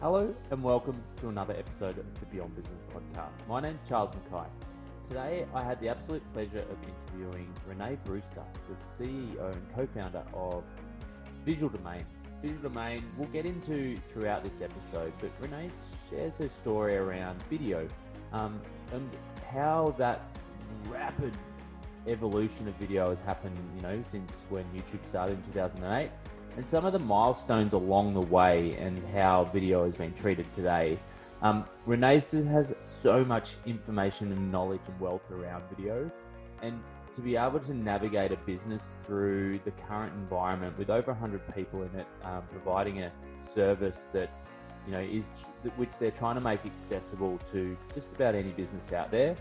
Hello and welcome to another episode of the Beyond Business podcast. My name's Charles Mackay. Today I had the absolute pleasure of interviewing Renee Brewster, the CEO and co founder of Visual Domain. Visual Domain we'll get into throughout this episode, but Renee shares her story around video um, and how that rapid evolution of video has happened, you know, since when YouTube started in 2008 and some of the milestones along the way and how video has been treated today. Um, Renee has so much information and knowledge and wealth around video, and to be able to navigate a business through the current environment with over 100 people in it, um, providing a service that you know is which they're trying to make accessible to just about any business out there,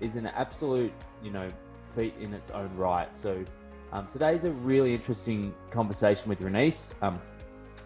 is an absolute you know feat in its own right. So um, today's a really interesting conversation with Renice. Um,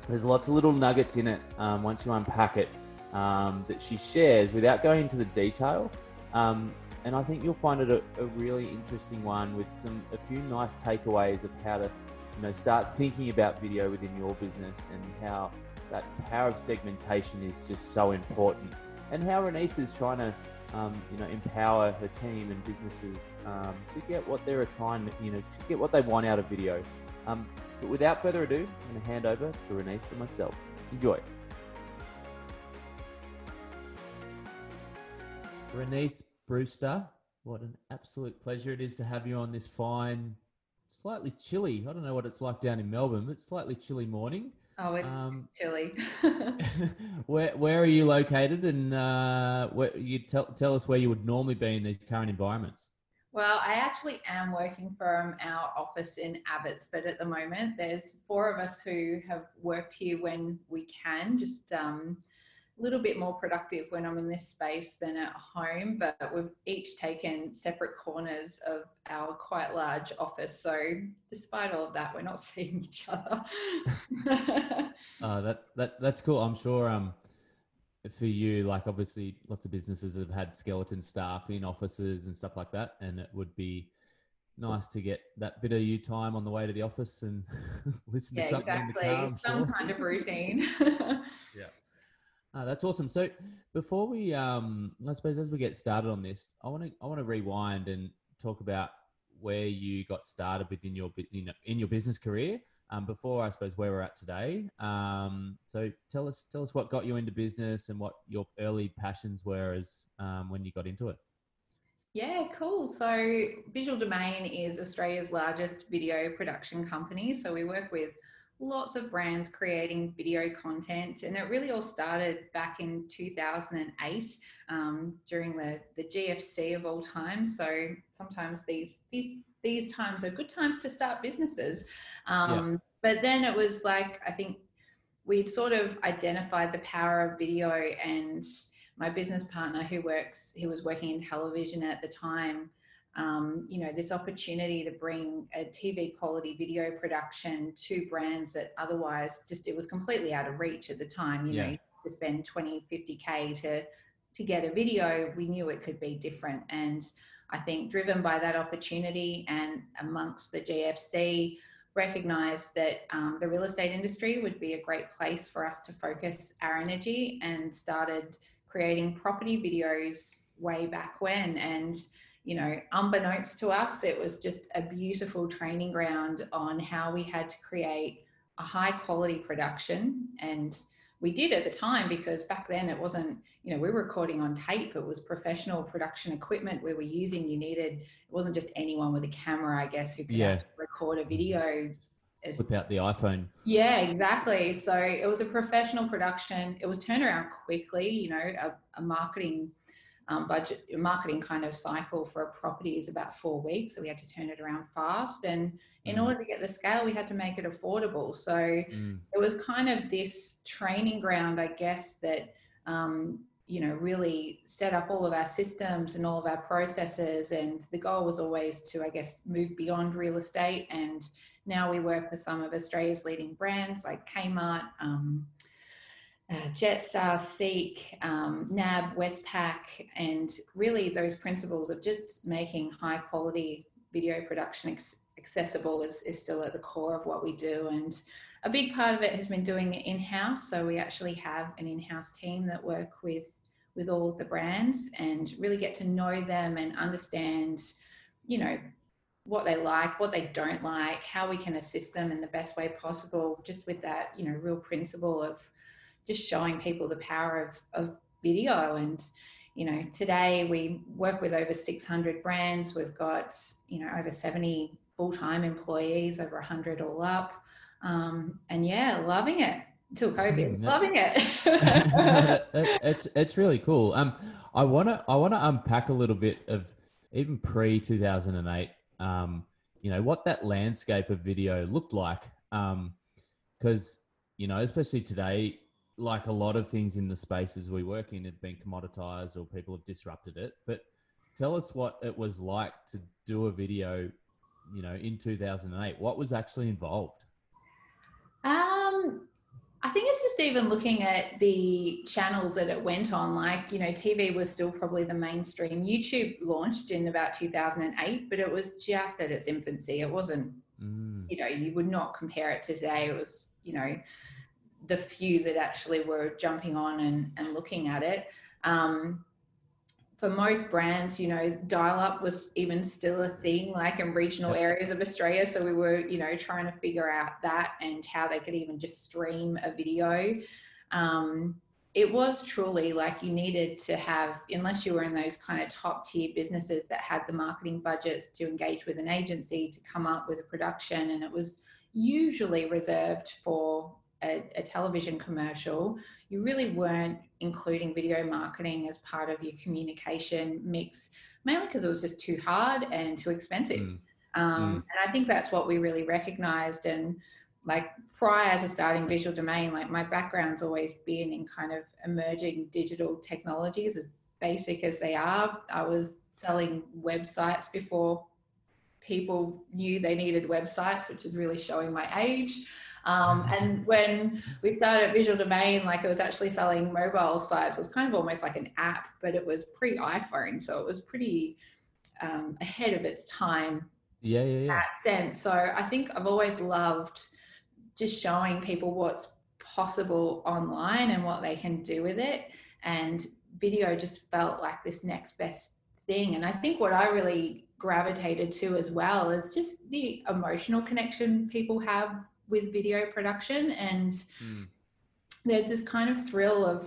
there's lots of little nuggets in it um, once you unpack it um, that she shares without going into the detail. Um, and I think you'll find it a, a, really interesting one with some a few nice takeaways of how to you know start thinking about video within your business and how that power of segmentation is just so important and how Renice is trying to um, you know, empower her team and businesses um, to get what they're trying, you know, to get what they want out of video. Um, but without further ado, I'm going to hand over to Renice and myself. Enjoy. Renice Brewster, what an absolute pleasure it is to have you on this fine, slightly chilly. I don't know what it's like down in Melbourne, but slightly chilly morning. Oh, it's um, chilly. where where are you located, and uh, where, you tell tell us where you would normally be in these current environments? Well, I actually am working from our office in Abbotsford at the moment. There's four of us who have worked here when we can, just um, little bit more productive when I'm in this space than at home, but we've each taken separate corners of our quite large office. So despite all of that, we're not seeing each other. uh, that, that, that's cool. I'm sure um, for you, like obviously lots of businesses have had skeleton staff in offices and stuff like that. And it would be nice to get that bit of you time on the way to the office and listen yeah, to something exactly. in the car. Some sure. kind of routine. yeah. Oh, that's awesome. So before we, um, I suppose as we get started on this, I want to I want to rewind and talk about where you got started within your you know, in your business career. Um, before I suppose where we're at today. Um, so tell us tell us what got you into business and what your early passions were as um, when you got into it. Yeah, cool. So Visual Domain is Australia's largest video production company. So we work with lots of brands creating video content and it really all started back in 2008 um, during the, the gfc of all time so sometimes these these these times are good times to start businesses um, yeah. but then it was like i think we'd sort of identified the power of video and my business partner who works who was working in television at the time um, you know, this opportunity to bring a TV quality video production to brands that otherwise just it was completely out of reach at the time. You yeah. know, to spend 20, 50k to to get a video, we knew it could be different. And I think driven by that opportunity and amongst the GFC, recognized that um, the real estate industry would be a great place for us to focus our energy and started creating property videos way back when. And you know, unbeknownst to us, it was just a beautiful training ground on how we had to create a high quality production. And we did at the time because back then it wasn't, you know, we were recording on tape. It was professional production equipment we were using. You needed, it wasn't just anyone with a camera, I guess, who could yeah. record a video. As, Whip out the iPhone. Yeah, exactly. So it was a professional production. It was turned around quickly, you know, a, a marketing um, budget marketing kind of cycle for a property is about four weeks. So we had to turn it around fast. And in mm. order to get the scale, we had to make it affordable. So mm. it was kind of this training ground, I guess, that, um, you know, really set up all of our systems and all of our processes. And the goal was always to, I guess, move beyond real estate. And now we work with some of Australia's leading brands like Kmart, um, uh, Jetstar, Seek, um, NAB, Westpac, and really those principles of just making high quality video production accessible is, is still at the core of what we do. And a big part of it has been doing it in-house. So we actually have an in-house team that work with with all of the brands and really get to know them and understand, you know, what they like, what they don't like, how we can assist them in the best way possible, just with that, you know, real principle of just showing people the power of, of video. And, you know, today we work with over 600 brands. We've got, you know, over 70 full-time employees, over 100 all up. Um, and yeah, loving it till COVID. Mm, loving it. it's it's really cool. Um, I wanna I wanna unpack a little bit of even pre two thousand and eight. Um, you know what that landscape of video looked like. Um, because you know, especially today, like a lot of things in the spaces we work in have been commoditized or people have disrupted it. But tell us what it was like to do a video, you know, in 2008. What was actually involved? Um, I think it's just even looking at the channels that it went on. Like, you know, TV was still probably the mainstream. YouTube launched in about 2008, but it was just at its infancy. It wasn't, mm. you know, you would not compare it to today. It was, you know, the few that actually were jumping on and, and looking at it. Um, for most brands, you know, dial up was even still a thing, like in regional areas of Australia. So we were, you know, trying to figure out that and how they could even just stream a video. Um, it was truly like you needed to have, unless you were in those kind of top tier businesses that had the marketing budgets to engage with an agency to come up with a production. And it was usually reserved for a, a, television commercial, you really weren't including video marketing as part of your communication mix, mainly because it was just too hard and too expensive. Mm. Um, mm. And I think that's what we really recognized. And like prior to starting Visual Domain, like my background's always been in kind of emerging digital technologies, as basic as they are. I was selling websites before people knew they needed websites, which is really showing my age. Um, and when we started Visual Domain, like it was actually selling mobile sites. It was kind of almost like an app, but it was pre iPhone. So it was pretty um, ahead of its time. Yeah, yeah, yeah. That sense. So I think I've always loved just showing people what's possible online and what they can do with it. And video just felt like this next best thing. And I think what I really gravitated to as well is just the emotional connection people have with video production and mm. there's this kind of thrill of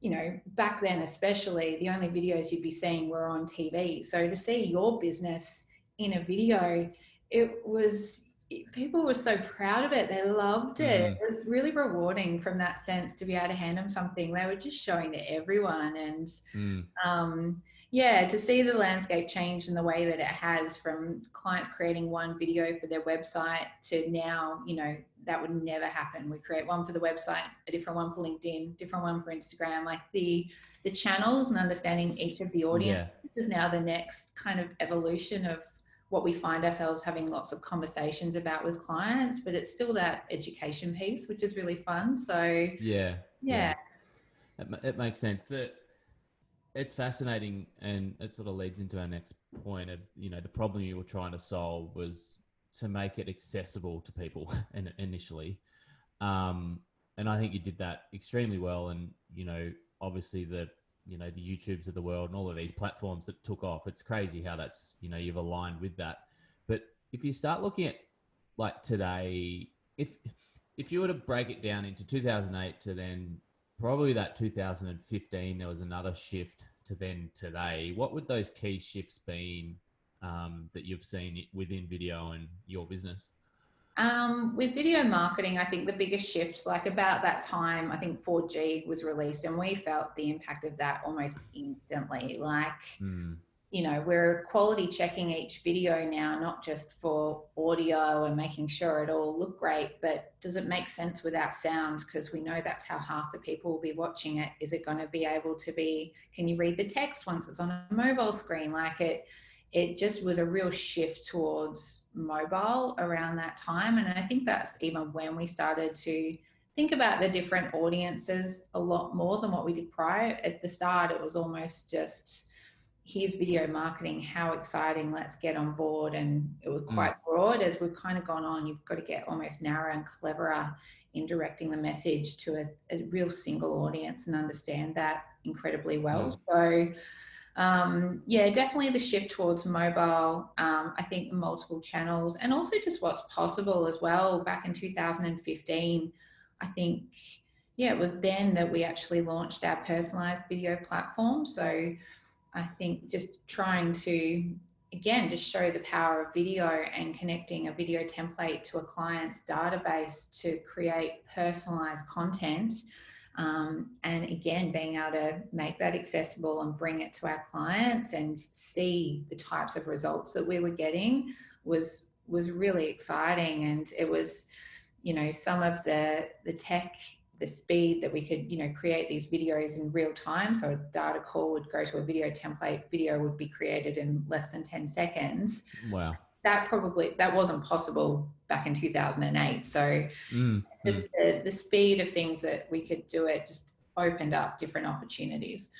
you know back then especially the only videos you'd be seeing were on tv so to see your business in a video it was people were so proud of it they loved it mm. it was really rewarding from that sense to be able to hand them something they were just showing to everyone and mm. um, yeah, to see the landscape change in the way that it has from clients creating one video for their website to now, you know, that would never happen. We create one for the website, a different one for LinkedIn, different one for Instagram. Like the the channels and understanding each of the audience yeah. is now the next kind of evolution of what we find ourselves having lots of conversations about with clients, but it's still that education piece, which is really fun. So yeah, yeah, yeah. It, it makes sense that it's fascinating and it sort of leads into our next point of you know the problem you were trying to solve was to make it accessible to people initially. Um, and i think you did that extremely well and you know obviously the you know the youtubes of the world and all of these platforms that took off it's crazy how that's you know you've aligned with that. But if you start looking at like today if if you were to break it down into 2008 to then probably that 2015 there was another shift to then today. What would those key shifts been um, that you've seen within video and your business? Um, with video marketing, I think the biggest shift, like about that time, I think 4G was released, and we felt the impact of that almost instantly. Like, mm you know, we're quality checking each video now, not just for audio and making sure it all look great, but does it make sense without sound? Because we know that's how half the people will be watching it. Is it going to be able to be, can you read the text once it's on a mobile screen? Like it, it just was a real shift towards mobile around that time. And I think that's even when we started to think about the different audiences a lot more than what we did prior. At the start, it was almost just, here's video marketing, how exciting, let's get on board. And it was quite mm. broad. As we've kind of gone on, you've got to get almost narrower and cleverer in directing the message to a, a real single audience and understand that incredibly well. Mm. So, um, yeah, definitely the shift towards mobile. Um, I think multiple channels and also just what's possible as well. Back in 2015, I think, yeah, it was then that we actually launched our personalized video platform. So, I think just trying to again just show the power of video and connecting a video template to a client's database to create personalized content um, and again being able to make that accessible and bring it to our clients and see the types of results that we were getting was was really exciting. And it was you know some of the the tech the speed that we could you know create these videos in real time. So a data call would go to a video template video would be created in less than 10 seconds. Wow. That probably that wasn't possible back in 2008 so mm, just mm. The, the speed of things that we could do it just opened up different opportunities.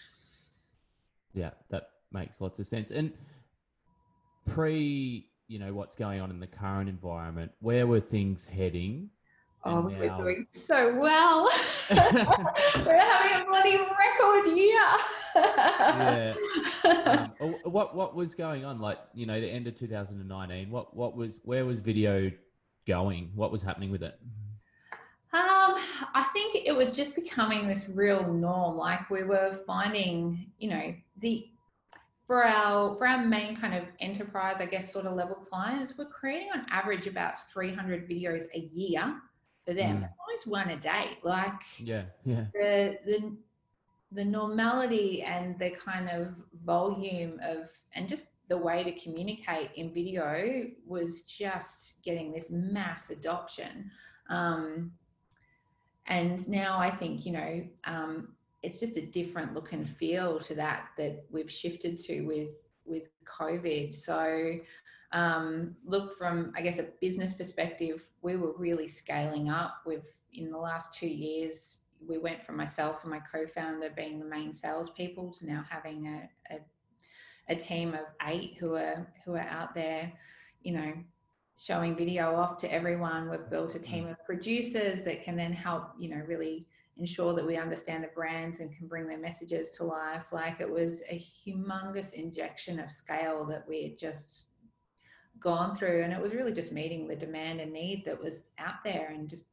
Yeah that makes lots of sense. And pre you know what's going on in the current environment where were things heading Oh, we're doing so well. we're having a bloody record year. yeah. Um, what what was going on? Like you know, the end of 2019. What what was where was video going? What was happening with it? Um, I think it was just becoming this real norm. Like we were finding, you know, the for our for our main kind of enterprise, I guess, sort of level clients, we're creating on average about 300 videos a year for them. Mm. It's almost one a day. Like yeah, yeah. The the the normality and the kind of volume of and just the way to communicate in video was just getting this mass adoption. Um, and now I think you know um, it's just a different look and feel to that that we've shifted to with with COVID. So um, look from i guess a business perspective we were really scaling up with in the last two years we went from myself and my co-founder being the main salespeople to now having a, a, a team of eight who are who are out there you know showing video off to everyone we've built a team of producers that can then help you know really ensure that we understand the brands and can bring their messages to life like it was a humongous injection of scale that we had just gone through and it was really just meeting the demand and need that was out there and just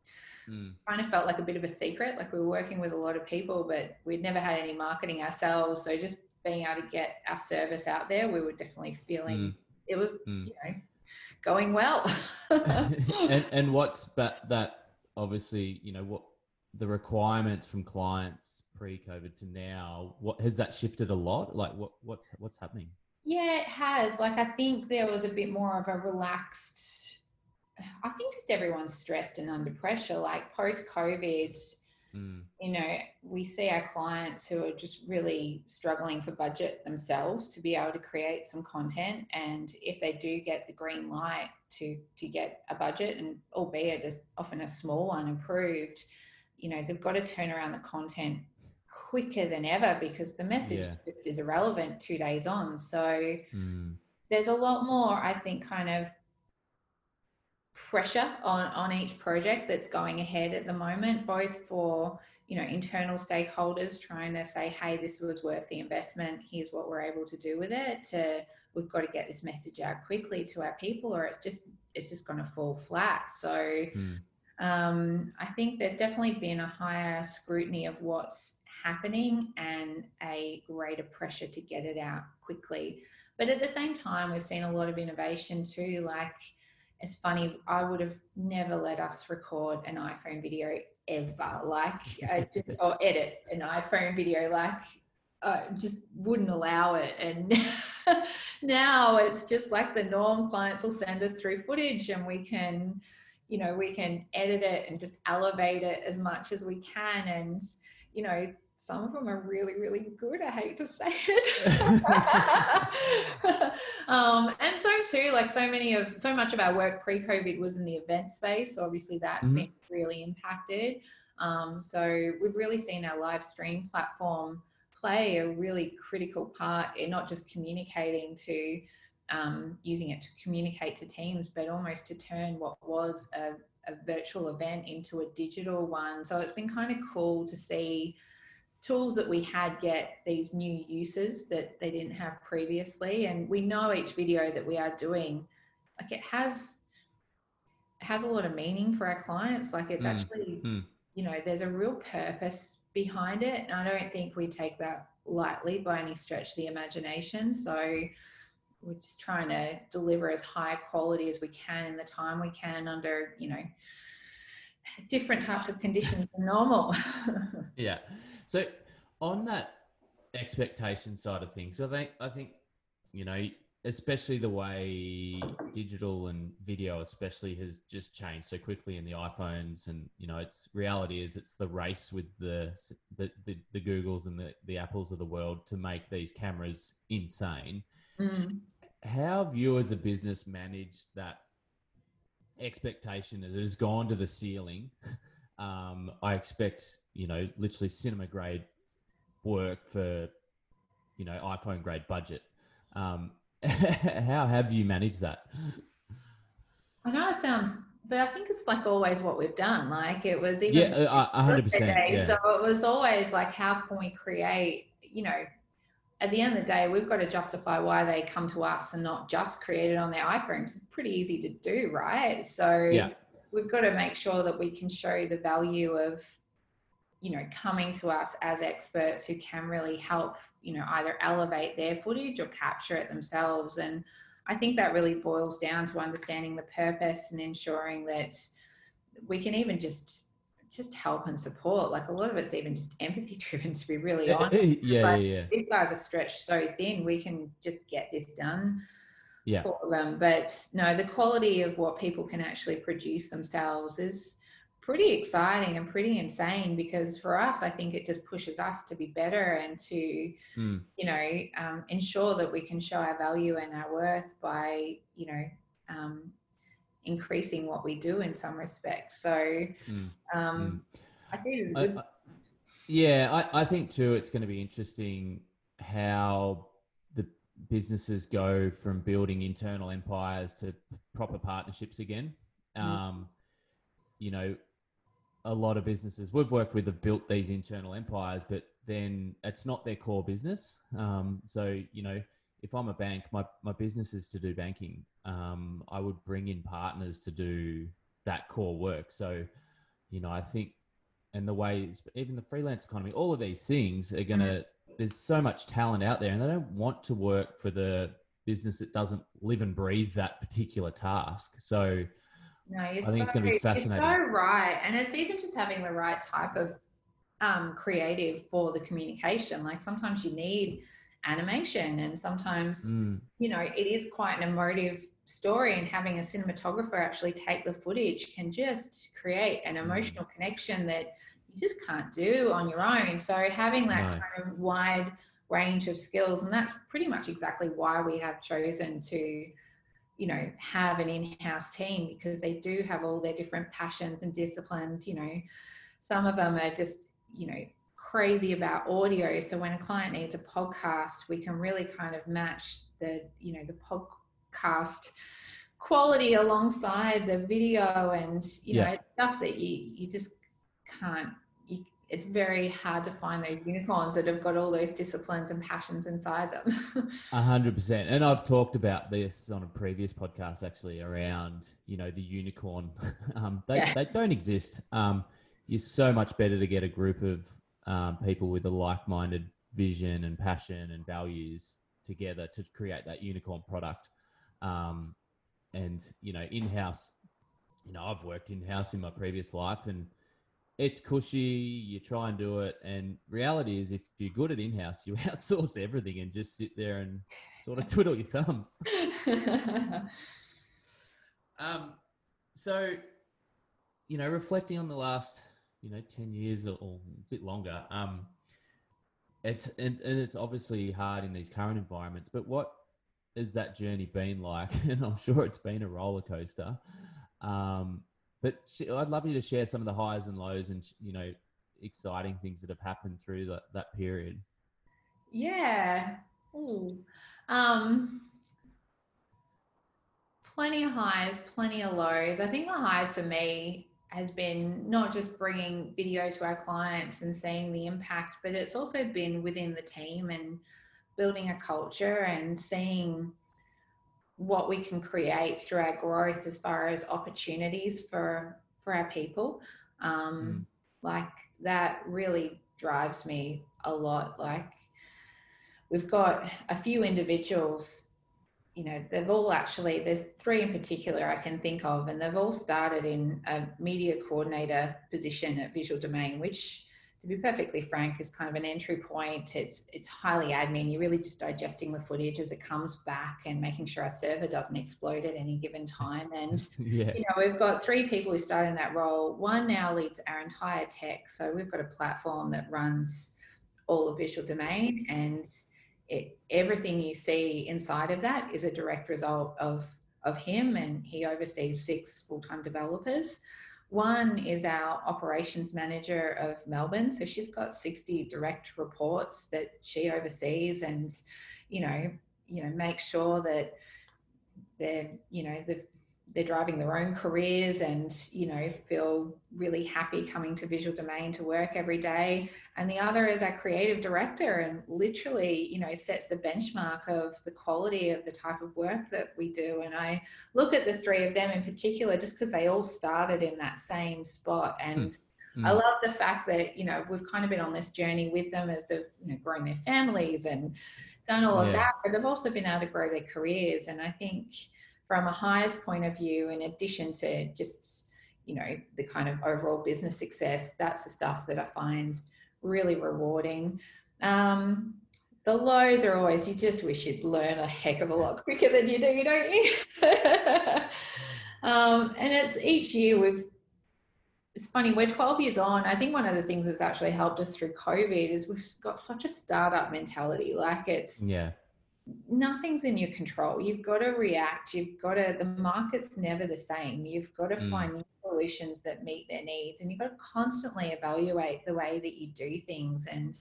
mm. kind of felt like a bit of a secret like we were working with a lot of people but we'd never had any marketing ourselves so just being able to get our service out there we were definitely feeling mm. it was mm. you know going well and, and what's that that obviously you know what the requirements from clients pre-covid to now what has that shifted a lot like what what's what's happening yeah, it has. Like, I think there was a bit more of a relaxed, I think just everyone's stressed and under pressure. Like, post COVID, mm. you know, we see our clients who are just really struggling for budget themselves to be able to create some content. And if they do get the green light to, to get a budget, and albeit a, often a small one approved, you know, they've got to turn around the content quicker than ever because the message yeah. just is irrelevant two days on. So mm. there's a lot more, I think, kind of pressure on on each project that's going ahead at the moment, both for you know internal stakeholders trying to say, hey, this was worth the investment. Here's what we're able to do with it. To we've got to get this message out quickly to our people, or it's just it's just going to fall flat. So. Mm. Um, I think there's definitely been a higher scrutiny of what's happening and a greater pressure to get it out quickly. But at the same time, we've seen a lot of innovation too. Like, it's funny, I would have never let us record an iPhone video ever. Like, I just, or edit an iPhone video, like, uh, just wouldn't allow it. And now it's just like the norm. Clients will send us through footage and we can, you know, we can edit it and just elevate it as much as we can. And, you know, some of them are really, really good. I hate to say it. um, and so too, like so many of so much of our work pre-COVID was in the event space. So obviously that's mm-hmm. been really impacted. Um, so we've really seen our live stream platform play a really critical part in not just communicating to um, using it to communicate to teams, but almost to turn what was a, a virtual event into a digital one. So it's been kind of cool to see tools that we had get these new uses that they didn't have previously. And we know each video that we are doing, like it has it has a lot of meaning for our clients. Like it's mm. actually, mm. you know, there's a real purpose behind it. And I don't think we take that lightly by any stretch of the imagination. So we're just trying to deliver as high quality as we can in the time we can under, you know, different types of conditions than normal. yeah. So on that expectation side of things, I think I think you know, especially the way digital and video especially has just changed so quickly in the iPhones and you know, it's reality is it's the race with the the, the, the Googles and the, the Apples of the world to make these cameras insane. Mm. How have you as a business managed that expectation that it has gone to the ceiling. Um, I expect, you know, literally cinema grade work for, you know, iPhone grade budget. Um, how have you managed that? I know it sounds, but I think it's like always what we've done. Like it was even yeah, hundred percent. Yeah. So it was always like, how can we create, you know, at the end of the day, we've got to justify why they come to us and not just create it on their iPhones. It's pretty easy to do, right? So yeah. we've got to make sure that we can show the value of, you know, coming to us as experts who can really help, you know, either elevate their footage or capture it themselves. And I think that really boils down to understanding the purpose and ensuring that we can even just just help and support. Like a lot of it's even just empathy driven, to be really honest. yeah, yeah, yeah. These guys are stretched so thin. We can just get this done yeah. for them. But no, the quality of what people can actually produce themselves is pretty exciting and pretty insane because for us, I think it just pushes us to be better and to, mm. you know, um, ensure that we can show our value and our worth by, you know, um, increasing what we do in some respects. So mm. Um, mm. I think it's good. I, I, yeah, I, I think too, it's going to be interesting how the businesses go from building internal empires to proper partnerships again. Mm. Um, you know, a lot of businesses we've worked with have built these internal empires, but then it's not their core business. Um, so, you know, if I'm a bank, my, my business is to do banking. Um, I would bring in partners to do that core work. So, you know, I think, and the way even the freelance economy, all of these things are going to, mm-hmm. there's so much talent out there and they don't want to work for the business that doesn't live and breathe that particular task. So, no, I think so, it's going to be fascinating. You're so right. And it's even just having the right type of um, creative for the communication. Like sometimes you need, animation and sometimes mm. you know it is quite an emotive story and having a cinematographer actually take the footage can just create an mm. emotional connection that you just can't do on your own so having that no. kind of wide range of skills and that's pretty much exactly why we have chosen to you know have an in-house team because they do have all their different passions and disciplines you know some of them are just you know crazy about audio. So when a client needs a podcast, we can really kind of match the, you know, the podcast quality alongside the video and, you yeah. know, stuff that you, you just can't, you, it's very hard to find those unicorns that have got all those disciplines and passions inside them. A hundred percent. And I've talked about this on a previous podcast actually around, you know, the unicorn. um, they, yeah. they don't exist. Um, you're so much better to get a group of um, people with a like-minded vision and passion and values together to create that unicorn product. Um, and you know, in-house, you know, I've worked in-house in my previous life, and it's cushy. You try and do it, and reality is, if you're good at in-house, you outsource everything and just sit there and sort of twiddle your thumbs. um, so, you know, reflecting on the last you know, 10 years or, a bit longer. Um, it's, and, and it's obviously hard in these current environments, but what has that journey been like? And I'm sure it's been a roller coaster. Um, but I'd love you to share some of the highs and lows and, you know, exciting things that have happened through that, that period. Yeah. Ooh. Um, plenty of highs, plenty of lows. I think the highs for me has been not just bringing video to our clients and seeing the impact, but it's also been within the team and building a culture and seeing what we can create through our growth as far as opportunities for for our people um, mm. like that really drives me a lot like we've got a few individuals you know they've all actually there's three in particular i can think of and they've all started in a media coordinator position at visual domain which to be perfectly frank, is kind of an entry point. It's it's highly admin. You're really just digesting the footage as it comes back and making sure our server doesn't explode at any given time. And yeah. you know, we've got three people who start in that role. One now leads our entire tech. So we've got a platform that runs all of Visual Domain and it, everything you see inside of that is a direct result of of him and he oversees six full-time developers one is our operations manager of Melbourne. So she's got 60 direct reports that she oversees and, you know, you know, make sure that they're, you know, the they're driving their own careers and you know feel really happy coming to visual domain to work every day. And the other is our creative director and literally you know sets the benchmark of the quality of the type of work that we do. And i look at the three of them in particular just because they all started in that same spot. And mm. i love the fact that you know we've kind of been on this journey with them as they've you know grown their families and done all yeah. of that but they've also been able to grow their careers. And i think from a highs point of view, in addition to just, you know, the kind of overall business success, that's the stuff that I find really rewarding. Um, the lows are always, you just wish you'd learn a heck of a lot quicker than you do, don't you? um, and it's each year we've, it's funny, we're 12 years on. I think one of the things that's actually helped us through COVID is we've got such a startup mentality. Like it's, yeah nothing's in your control. You've got to react. You've got to, the market's never the same. You've got to mm. find new solutions that meet their needs and you've got to constantly evaluate the way that you do things. And,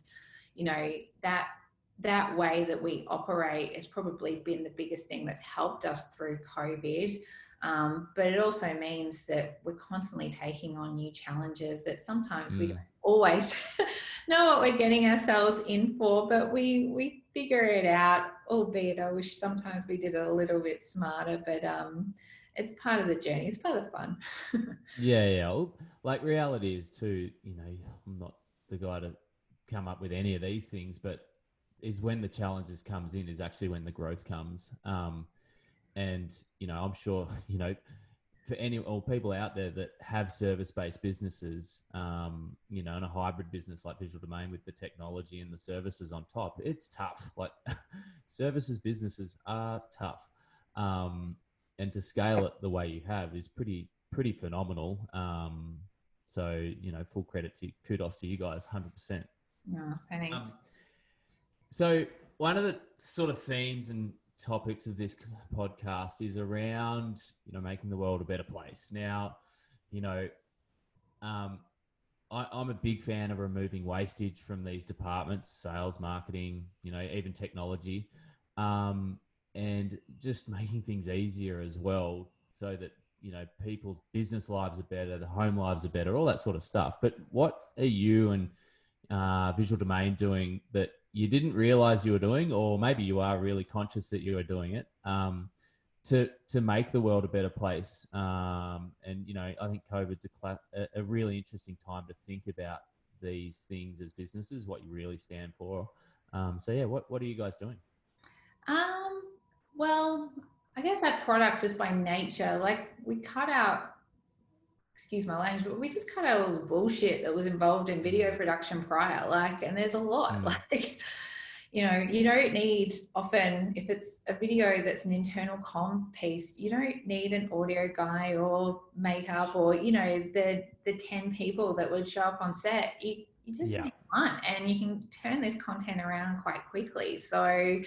you know, that, that way that we operate has probably been the biggest thing that's helped us through COVID. Um, but it also means that we're constantly taking on new challenges that sometimes mm. we don't always know what we're getting ourselves in for, but we we figure it out. Albeit, I wish sometimes we did it a little bit smarter, but um, it's part of the journey. It's part of the fun. yeah, yeah. Like reality is too. You know, I'm not the guy to come up with any of these things, but is when the challenges comes in is actually when the growth comes. Um, and you know, I'm sure you know for any or people out there that have service-based businesses, um, you know, and a hybrid business like Visual Domain with the technology and the services on top, it's tough. Like services businesses are tough, um, and to scale it the way you have is pretty pretty phenomenal. Um, so you know, full credit to kudos to you guys, hundred percent. Yeah, thanks. Um, so one of the sort of themes and topics of this podcast is around you know making the world a better place. Now, you know, um, I, I'm a big fan of removing wastage from these departments: sales, marketing, you know, even technology, um, and just making things easier as well, so that you know people's business lives are better, the home lives are better, all that sort of stuff. But what are you and uh, Visual Domain doing that you didn't realize you were doing, or maybe you are really conscious that you are doing it um, to to make the world a better place. Um, and you know, I think COVID's a, cl- a, really interesting time to think about these things as businesses, what you really stand for. Um, so yeah, what what are you guys doing? Um, well, I guess our product is by nature, like we cut out excuse my language, but we just cut out all the bullshit that was involved in video production prior. Like, and there's a lot. Mm. Like, you know, you don't need often if it's a video that's an internal com piece, you don't need an audio guy or makeup or you know the the ten people that would show up on set. You you just yeah. need one, and you can turn this content around quite quickly. So.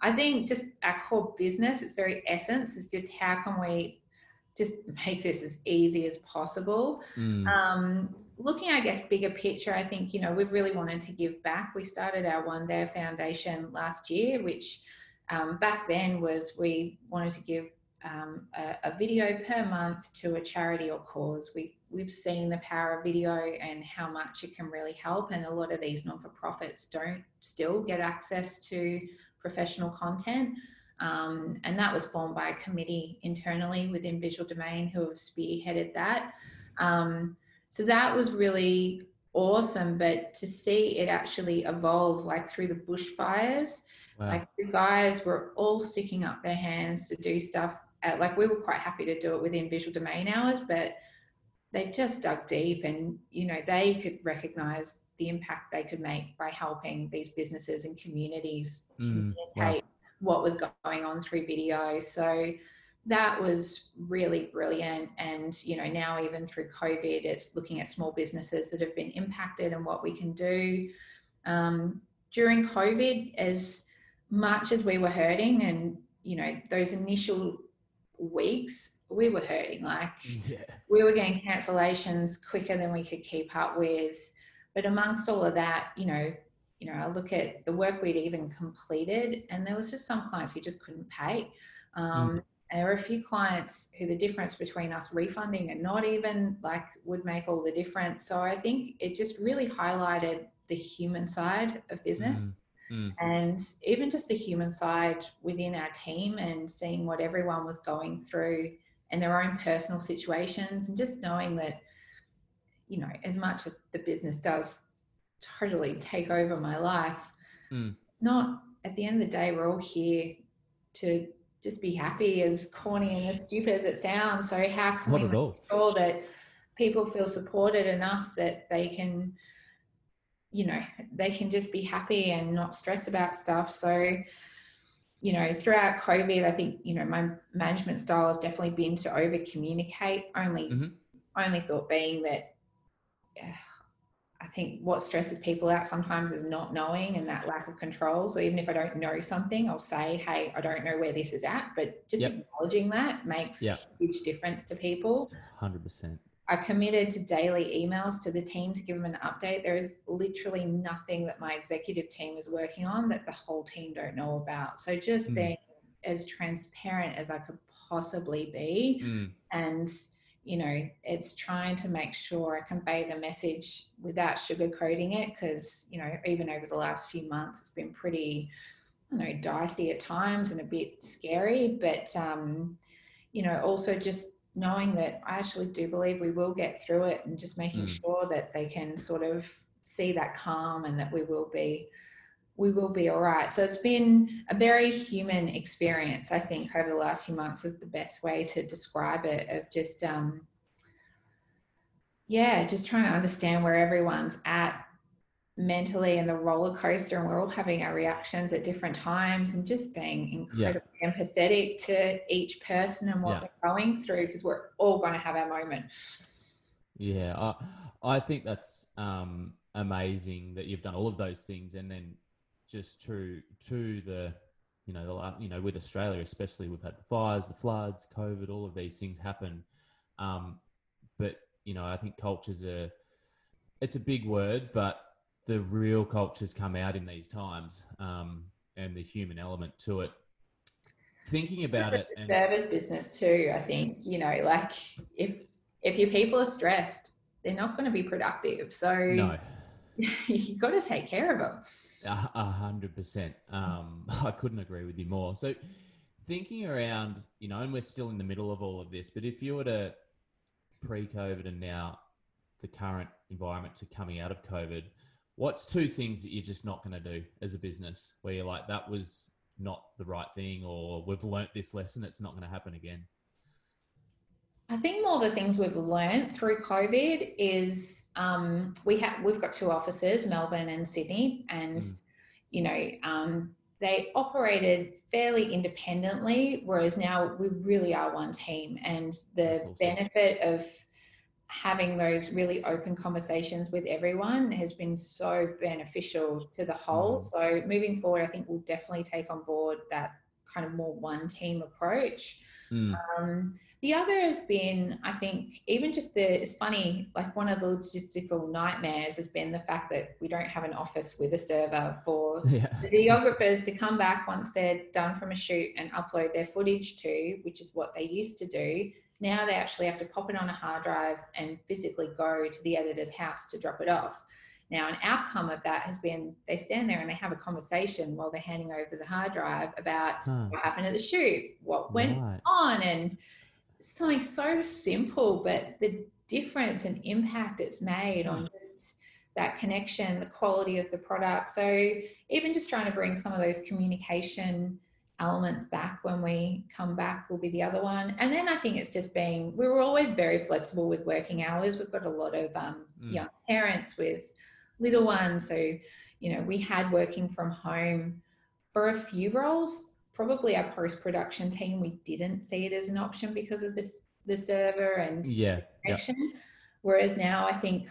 I think just our core business, its very essence, is just how can we just make this as easy as possible. Mm. Um, looking, I guess, bigger picture, I think, you know, we've really wanted to give back. We started our One Day Foundation last year, which um, back then was we wanted to give um, a, a, video per month to a charity or cause. We, we've seen the power of video and how much it can really help. And a lot of these non for profits don't still get access to professional content. Um, and that was formed by a committee internally within Visual Domain who have spearheaded that. Um, so that was really awesome. But to see it actually evolve, like through the bushfires, wow. like the guys were all sticking up their hands to do stuff. At, like we were quite happy to do it within Visual Domain hours, but they just dug deep and you know they could recognize the impact they could make by helping these businesses and communities mm, communicate wow. What was going on through video. So that was really brilliant. And you know now even through covid it's looking at small businesses that have been impacted and what we can do. Um, during covid as much as we were hurting and you know those initial weeks we were hurting. Like yeah. we were getting cancellations quicker than we could keep up with. But amongst all of that you know you know i look at the work we'd even completed and there was just some clients who just couldn't pay um, mm. and there were a few clients who the difference between us refunding and not even like would make all the difference so i think it just really highlighted the human side of business mm. Mm. And even just the human side within our team and seeing what everyone was going through and their own personal situations and just knowing that you know as much of the business does totally take over my life. Mm. not at the end of the day we're all here to just be happy as corny and as stupid as it sounds. So how can Not we make sure that people feel supported enough that they can you know they can just be happy and not stress about stuff? So you know, throughout COVID, I think, you know, my management style has definitely been to over communicate, only, mm-hmm. only thought being that yeah, I think what stresses people out sometimes is not knowing and that lack of control. So even if I don't know something, I'll say, hey, I don't know where this is at. But just yep. acknowledging that makes yep. a huge difference to people. 100%. I committed to daily emails to the team to give them an update. There is literally nothing that my executive team is working on that the whole team don't know about. So just mm. being as transparent as I could possibly be mm. and you know it's trying to make sure I convey the message without sugarcoating it because you know even over the last few months it's been pretty you know dicey at times and a bit scary but um you know also just knowing that I actually do believe we will get through it and just making mm. sure that they can sort of see that calm and that we will be we will be all right. So it's been a very human experience, I think, over the last few months is the best way to describe it of just um yeah, just trying to understand where everyone's at mentally and the roller coaster and we're all having our reactions at different times and just being incredibly yeah. empathetic to each person and what yeah. they're going through because we're all going to have our moment yeah I, I think that's um, amazing that you've done all of those things and then just to to the you know the you know with australia especially we've had the fires the floods covid all of these things happen um, but you know i think culture's a it's a big word but the real cultures come out in these times um, and the human element to it. Thinking about it, and, service business too. I think you know, like if if your people are stressed, they're not going to be productive. So no. you got to take care of them. A hundred percent. Um, I couldn't agree with you more. So thinking around, you know, and we're still in the middle of all of this, but if you were to pre-COVID and now the current environment to coming out of COVID, what's two things that you're just not going to do as a business where you're like that was not the right thing or we've learnt this lesson it's not going to happen again i think more of the things we've learned through covid is um, we have we've got two offices melbourne and sydney and mm. you know um, they operated fairly independently whereas now we really are one team and the awesome. benefit of having those really open conversations with everyone has been so beneficial to the whole. Mm. So moving forward, I think we'll definitely take on board that kind of more one team approach. Mm. Um, the other has been, I think, even just the, it's funny, like one of the logistical nightmares has been the fact that we don't have an office with a server for yeah. the videographers to come back once they're done from a shoot and upload their footage to, which is what they used to do. Now they actually have to pop it on a hard drive and physically go to the editor's house to drop it off. Now, an outcome of that has been they stand there and they have a conversation while they're handing over the hard drive about huh. what happened at the shoot, what went right. on, and something so simple, but the difference and impact it's made on mm. just that connection, the quality of the product. So even just trying to bring some of those communication elements back when we come back will be the other one. And then I think it's just being, we were always very flexible with working hours. We've got a lot of um, mm. young parents with little ones. So, you know, we had working from home for a few roles probably our post production team, we didn't see it as an option because of this the server and yeah. Whereas now I think,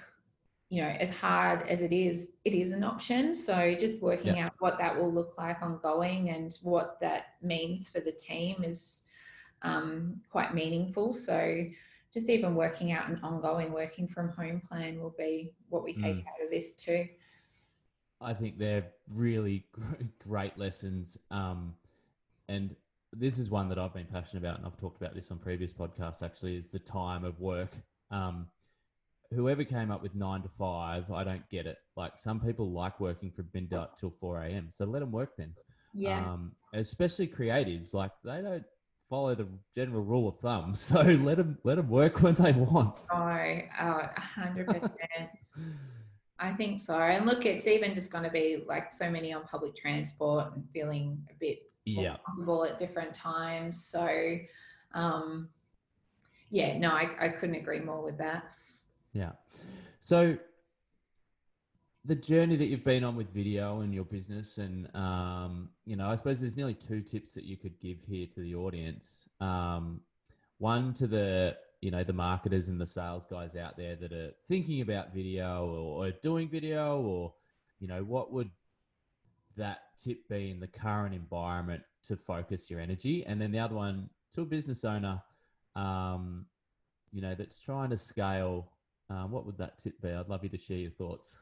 you know, as hard as it is, it is an option. So just working yeah. out what that will look like ongoing and what that means for the team is um, quite meaningful. So just even working out an ongoing working from home plan will be what we take mm. out of this too. I think they're really great lessons. Um, and this is one that I've been passionate about, and I've talked about this on previous podcasts. Actually, is the time of work. Um, whoever came up with nine to five, I don't get it. Like some people like working from midnight till four a.m. So let them work then. Yeah. Um, especially creatives, like they don't follow the general rule of thumb. So let them let them work when they want. Oh, hundred percent. I think so. And look, it's even just going to be like so many on public transport and feeling a bit yeah comfortable at different times. So, um, yeah, no, I, I couldn't agree more with that. Yeah. So the journey that you've been on with video and your business and um, you know i suppose there's nearly two tips that you could give here to the audience um, one to the you know the marketers and the sales guys out there that are thinking about video or, or doing video or you know what would that tip being the current environment to focus your energy? And then the other one to a business owner, um, you know, that's trying to scale. Um, what would that tip be? I'd love you to share your thoughts.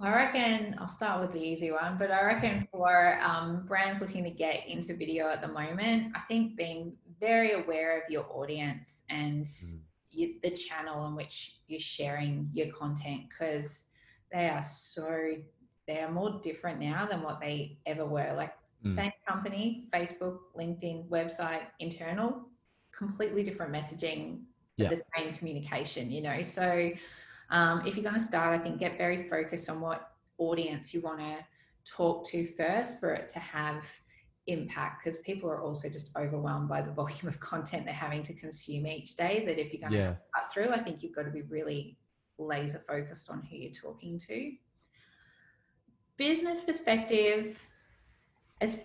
I reckon I'll start with the easy one, but I reckon for um, brands looking to get into video at the moment, I think being very aware of your audience and mm. you, the channel in which you're sharing your content because they are so they are more different now than what they ever were. Like mm. same company, Facebook, LinkedIn, website, internal, completely different messaging, yeah. the same communication, you know. So um, if you're going to start, I think get very focused on what audience you want to talk to first for it to have impact because people are also just overwhelmed by the volume of content they're having to consume each day that if you're going yeah. to cut through i think you've got to be really laser focused on who you're talking to business perspective, as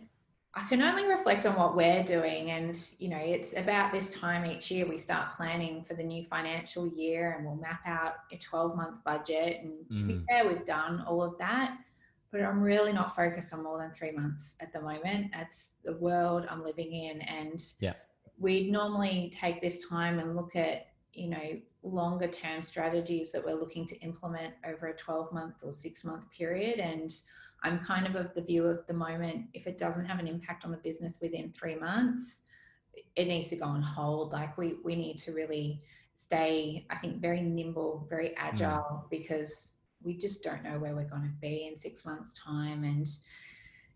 I can only reflect on what we're doing. And, you know, it's about this time each year we start planning for the new financial year and we'll map out a 12 month budget. And mm. to be mm. fair, we've done all of that. But I'm really not focused on more than three months at the moment. That's the world I'm living in. And yeah. we normally take this time and look at, you know, longer term strategies that we're looking to implement over a 12 month or six month period. And I'm kind of of the view of the moment, if it doesn't have an impact on the business within three months, it needs to go on hold. Like we, we need to really stay, I think, very nimble, very mm. agile, because we just don't know where we're going to be in six months' time. And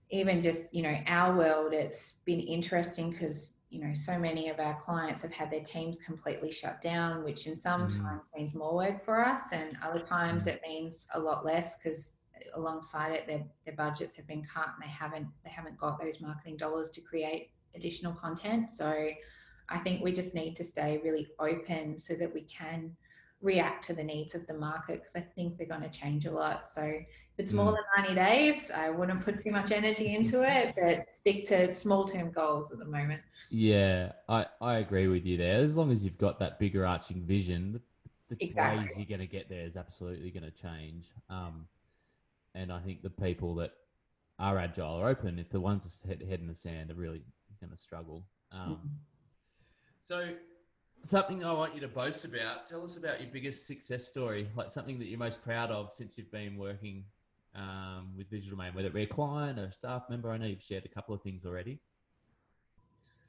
even just, you know, our world, it's been interesting because you know, so many of our clients have had their teams completely shut down, which in some mm. times means more work for us, and other times mm. it means a lot less because alongside it, their, their budgets have been cut and they haven't they haven't got those marketing dollars to create additional content. So I think we just need to stay really open so that we can react to the needs of the market because I think they're going to change a lot. So if it's more mm. than 90 days, I wouldn't put too much energy into it, but stick to small term goals at the moment. Yeah, I, I agree with you there. As long as you've got that bigger arching vision, the, the exactly. ways you're going to get there is absolutely going to change. Um, and I think the people that are agile or open. If the ones that head, head in the sand are really going to struggle. Um, mm. So something I want you to boast about. Tell us about your biggest success story, like something that you're most proud of since you've been working um, with Visual Domain, whether it be a client or a staff member. I know you've shared a couple of things already.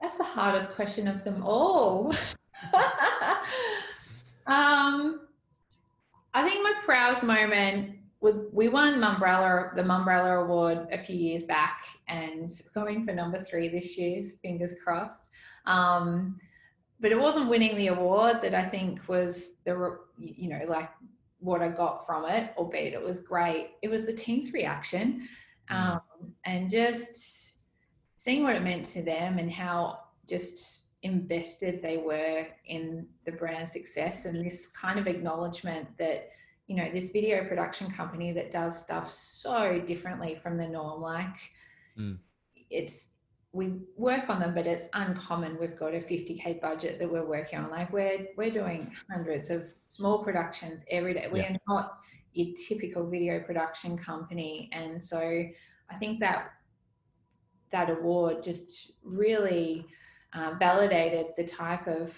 That's the hardest question of them all. um, I think my proudest moment was we won Mumbrella, the Mumbrella Award a few years back, and going for number three this year. Fingers crossed. Um, but it wasn't winning the award that I think was the you know like what I got from it, albeit it was great. It was the team's reaction, mm. um, and just seeing what it meant to them and how just invested they were in the brand success and this kind of acknowledgement that you know this video production company that does stuff so differently from the norm like mm. it's we work on them but it's uncommon. We've got a 50k budget that we're working on. Like we're we're doing hundreds of small productions every day. We're not your typical video production company. And so i think that that award just really uh, validated the type of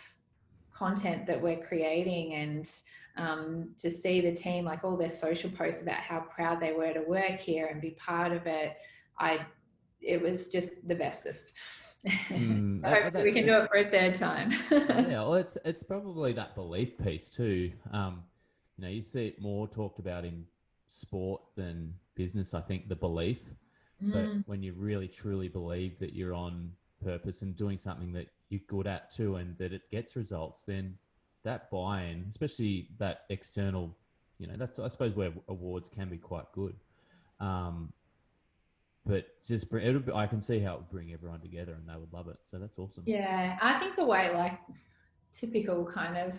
content that we're creating and um, to see the team like all their social posts about how proud they were to work here and be part of it. I it was just the bestest. Mm, that, that, we can do it for a third time. Yeah. Well it's it's probably that belief piece too. Um, you know you see it more talked about in sport than business i think the belief. Mm. but when you really truly believe that you're on purpose and doing something that you're good at too and that it gets results, then that buy-in, especially that external, you know, that's I suppose where awards can be quite good. Um, but just bring, be, I can see how it would bring everyone together and they would love it. So that's awesome. Yeah, I think the way like typical kind of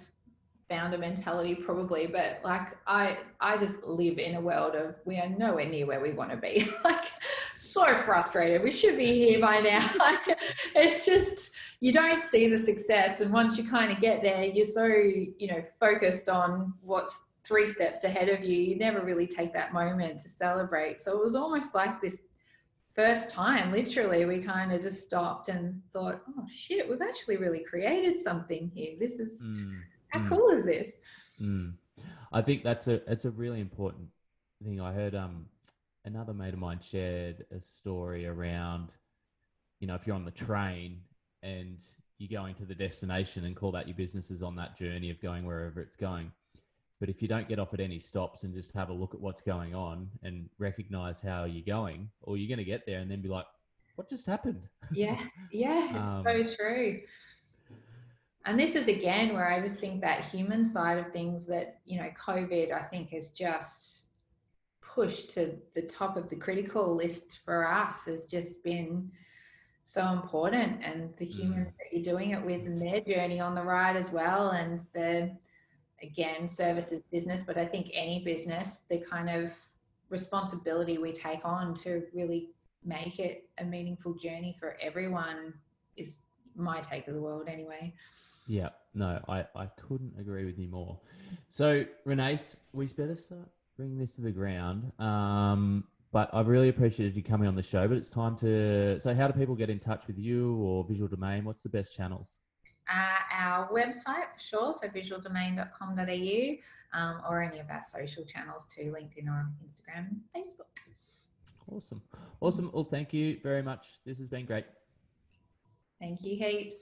founder mentality probably but like i i just live in a world of we are nowhere near where we want to be. Like so frustrated. We should be here by now. Like it's just you don't see the success. And once you kind of get there you're so you know focused on what's three steps ahead of you you never really take that moment to celebrate. So it was almost like this first time literally we kind of just stopped and thought oh shit we've actually really created something here this is mm how mm. cool is this? Mm. I think that's a it's a really important thing. I heard um another mate of mine shared a story around, you know, if you're on the train and you're going to the destination and call that your business is on that journey of going wherever it's going. But if you don't get off at any stops and just have a look at what's going on and recognize how you're going, or you're going to get there and then be like, what just happened? Yeah, yeah, it's um, so true and this is again where I just think that human side of things that, you know, COVID, I think has just pushed to the top of the critical list for us has just been so important and the humans mm. that you're doing it with and their journey on the ride as well and the again services business but i think any business the kind of responsibility we take on to really make it a meaningful journey for everyone is my take of the world anyway yeah, no, I, I couldn't agree with you more. So, Renee, we better start bringing this to the ground. Um, but I've really appreciated you coming on the show. But it's time to. So, how do people get in touch with you or Visual Domain? What's the best channels? Uh, our website for sure, so visualdomain.com.au, um, or any of our social channels too, LinkedIn or Instagram, Facebook. Awesome. Awesome. Well, thank you very much. This has been great. Thank you, heaps.